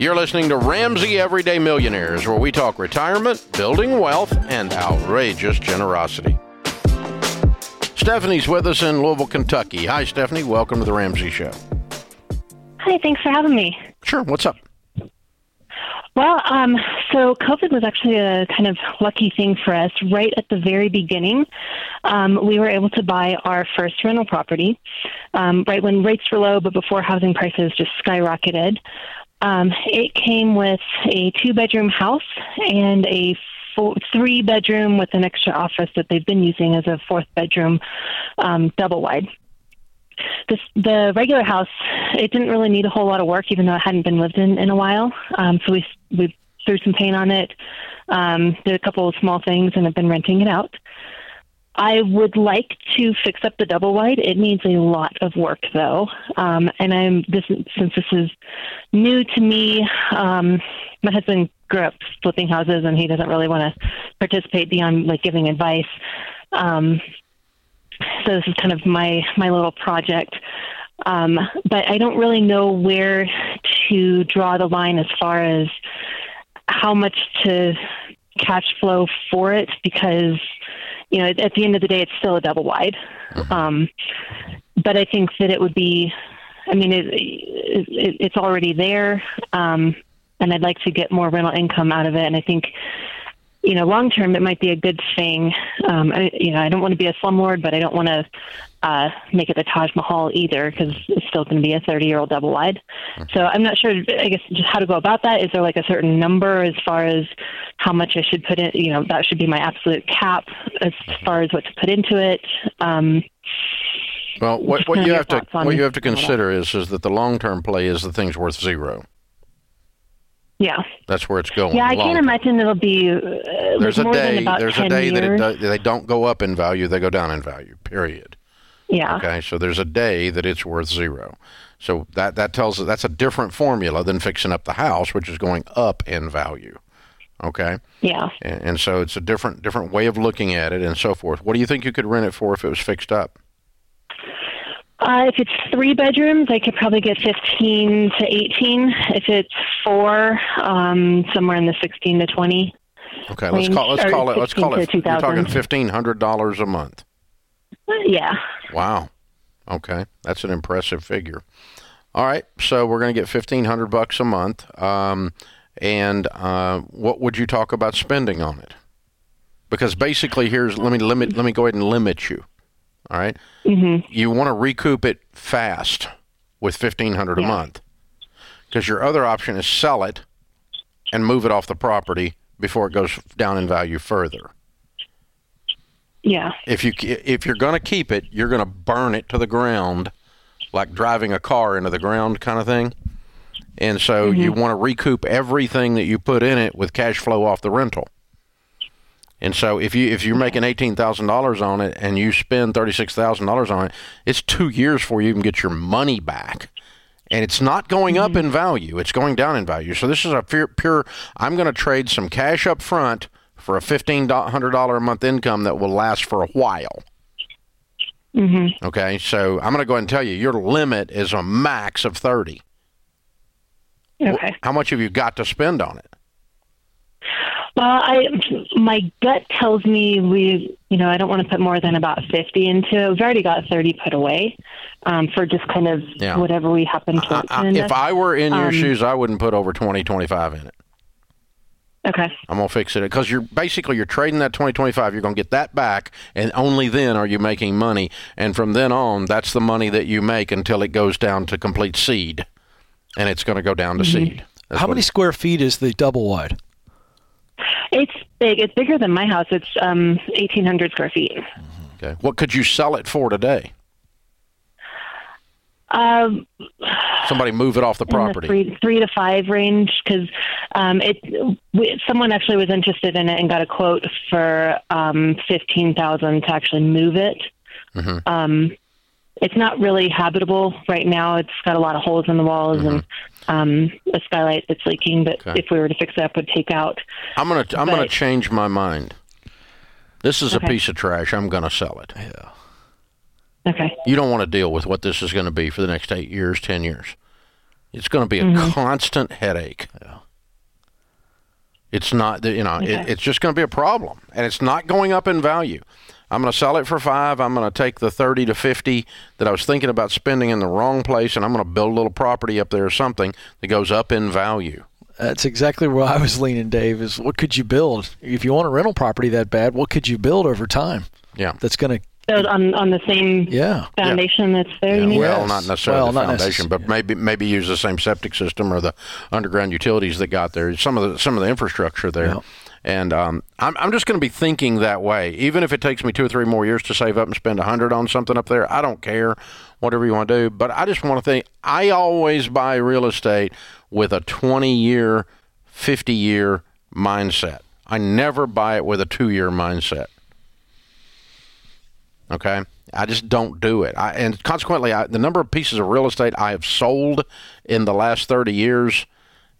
You're listening to Ramsey Everyday Millionaires, where we talk retirement, building wealth, and outrageous generosity. Stephanie's with us in Louisville, Kentucky. Hi, Stephanie. Welcome to the Ramsey Show. Hi, thanks for having me. Sure. What's up? Well, um, so COVID was actually a kind of lucky thing for us. Right at the very beginning, um, we were able to buy our first rental property, um, right when rates were low, but before housing prices just skyrocketed. Um, it came with a two bedroom house and a four, three bedroom with an extra office that they've been using as a fourth bedroom um, double wide. This, the regular house, it didn't really need a whole lot of work, even though it hadn't been lived in in a while. Um, so we we threw some paint on it, um, did a couple of small things, and have been renting it out. I would like to fix up the double wide. It needs a lot of work though, um, and I'm this since this is new to me. Um, my husband grew up flipping houses, and he doesn't really want to participate beyond like giving advice. Um, so this is kind of my my little project. Um, but I don't really know where to draw the line as far as how much to cash flow for it because you know at the end of the day it's still a double wide. Um, but I think that it would be. I mean, it, it, it's already there, um, and I'd like to get more rental income out of it. And I think you know, long term, it might be a good thing. Um, I, you know, I don't want to be a slumlord, but I don't want to uh, make it the Taj Mahal either because it's still going to be a 30 year old double wide. So I'm not sure, I guess, just how to go about that. Is there like a certain number as far as how much I should put in? You know, that should be my absolute cap as far as what to put into it. Um, Well, what, what you have to what you have to consider is is that the long term play is the thing's worth zero. yeah. That's where it's going. Yeah, I can't imagine it'll be uh, There's like a day. There's a day that it years. they don't go up in value; they go down in value. Period. Yeah. Okay, so there's a day that it's worth zero. So that that tells us that's a different formula than fixing up the house, which is going up in value. Okay, Yeah. and, and so it's a different different way of looking at it, and so forth. What do you think you could rent it for if it was fixed up? Uh, if it's three bedrooms, I could probably get 15 to 18. If it's four, um, somewhere in the 16 to 20. Okay, let's Range, call let's call it let's call it. You're talking fifteen hundred dollars a month. Yeah. Wow. Okay, that's an impressive figure. All right, so we're going to get fifteen hundred bucks a month. Um, and uh, what would you talk about spending on it? Because basically, here's let me limit. Let me go ahead and limit you. All right? Mm-hmm. You want to recoup it fast with fifteen hundred a Yeah. month, because your other option is sell it and move it off the property before it goes down in value further Yeah. if you if you're going to keep it, you're going to burn it to the ground, like driving a car into the ground, kind of thing. And so you want to recoup everything that you put in it with cash flow off the rental. And so if you if you're making eighteen thousand dollars on it and you spend thirty six thousand dollars on it, it's two years before you even get your money back. And it's not going up in value; it's going down in value. So this is a pure. pure I'm going to trade some cash up front for a fifteen hundred dollar a month income that will last for a while. Mm-hmm. Okay, so I'm going to go ahead and tell you your limit is a max of thirty. Okay. How much have you got to spend on it? Well, I my gut tells me we, you know, I don't want to put more than about 50 into it. We've already got 30 put away um, for just kind of Yeah. whatever we happen to. I- I- if I were in your Um, shoes, I wouldn't put over 20, 25 in it. okay. I'm gonna fix it because you're basically you're trading that 2025. You're gonna get that back, and only then are you making money. And from then on, that's the money that you make until it goes down to complete seed, and it's gonna go down to seed. That's How what- many square feet is the double wide? It's big. It's bigger than my house. It's um, 1,800 square feet. Okay. What could you sell it for today? Um, Somebody move it off the in the property. three, three to five range because um, it. We, someone actually was interested in it and got a quote for um, fifteen thousand to actually move it. Mhm. Um, it's not really habitable right now. It's got a lot of holes in the walls and um, a skylight that's leaking. But Mm-hmm. Okay. if we were to fix it up, would take out. I'm gonna I'm gonna change my mind. This is a piece of trash. I'm gonna sell it. Yeah. Okay. You don't want to deal with what this is going to be for the next eight years, ten years. It's going to be a Mm-hmm. constant headache. Yeah. It's not, you know, it, it's just going to be a problem, and it's not going up in value. I'm going to sell it for five. I'm going to take the thirty to fifty that I was thinking about spending in the wrong place, and I'm going to build a little property up there or something that goes up in value. That's exactly where I was leaning, Dave. Is what could you build if you want a rental property that bad? What could you build over time Yeah. that's going to? So on on the same Yeah. foundation that's there. Yeah, you well, Yes. not necessarily Well, the not foundation, necess- but yeah. maybe maybe use the same septic system or the underground utilities that got there. Some of the some of the infrastructure there, Yeah. And um, I'm I'm just going to be thinking that way. Even if it takes me two or three more years to save up and spend a hundred on something up there, I don't care. Whatever you want to do, but I just want to think. I always buy real estate with a 20 year, 50 year mindset. I never buy it with a two year mindset. Okay. I just don't do it. I, and consequently, I, the number of pieces of real estate I have sold in the last 30 years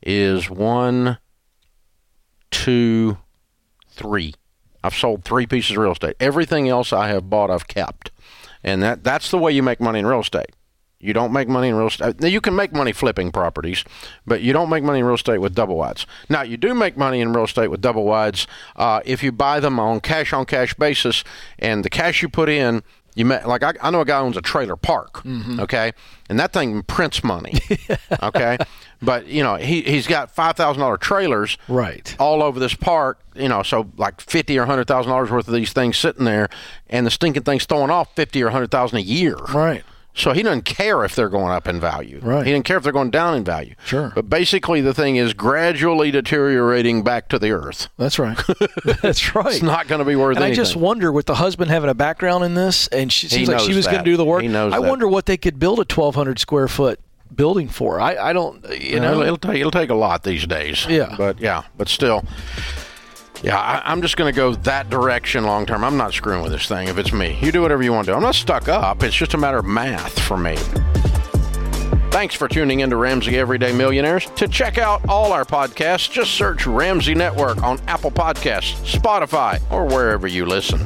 is one, two, three. I've sold three pieces of real estate. Everything else I have bought, I've kept. And that, that's the way you make money in real estate. You don't make money in real estate. Now, you can make money flipping properties, but you don't make money in real estate with double wides. Now, you do make money in real estate with double wides uh, if you buy them on cash on cash basis, and the cash you put in, you may, like I, I know a guy owns a trailer park, mm-hmm. okay, and that thing prints money, okay, but you know he he's got five thousand dollar trailers, Right. all over this park, you know, so like fifty or hundred thousand dollars worth of these things sitting there, and the stinking thing's throwing off fifty or hundred thousand a year. Right. So he doesn't care if they're going up in value. Right. He doesn't care if they're going down in value. Sure. But basically, the thing is gradually deteriorating back to the earth. That's right. That's right. It's not going to be worth and I just wonder, with the husband having a background in this, and she seems like she was going to do the work. He knows I that. wonder what they could build a 1,200 square foot building for. I, I don't, you you know, know. it'll, take it'll take a lot these days. Yeah. But yeah, but still. Yeah, I, I'm just going to go that direction long term. I'm not screwing with this thing if it's me. You do whatever you want to do. I'm not stuck up. It's just a matter of math for me. Thanks for tuning in to Ramsey Everyday Millionaires. To check out all our podcasts, just search Ramsey Network on Apple Podcasts, Spotify, or wherever you listen.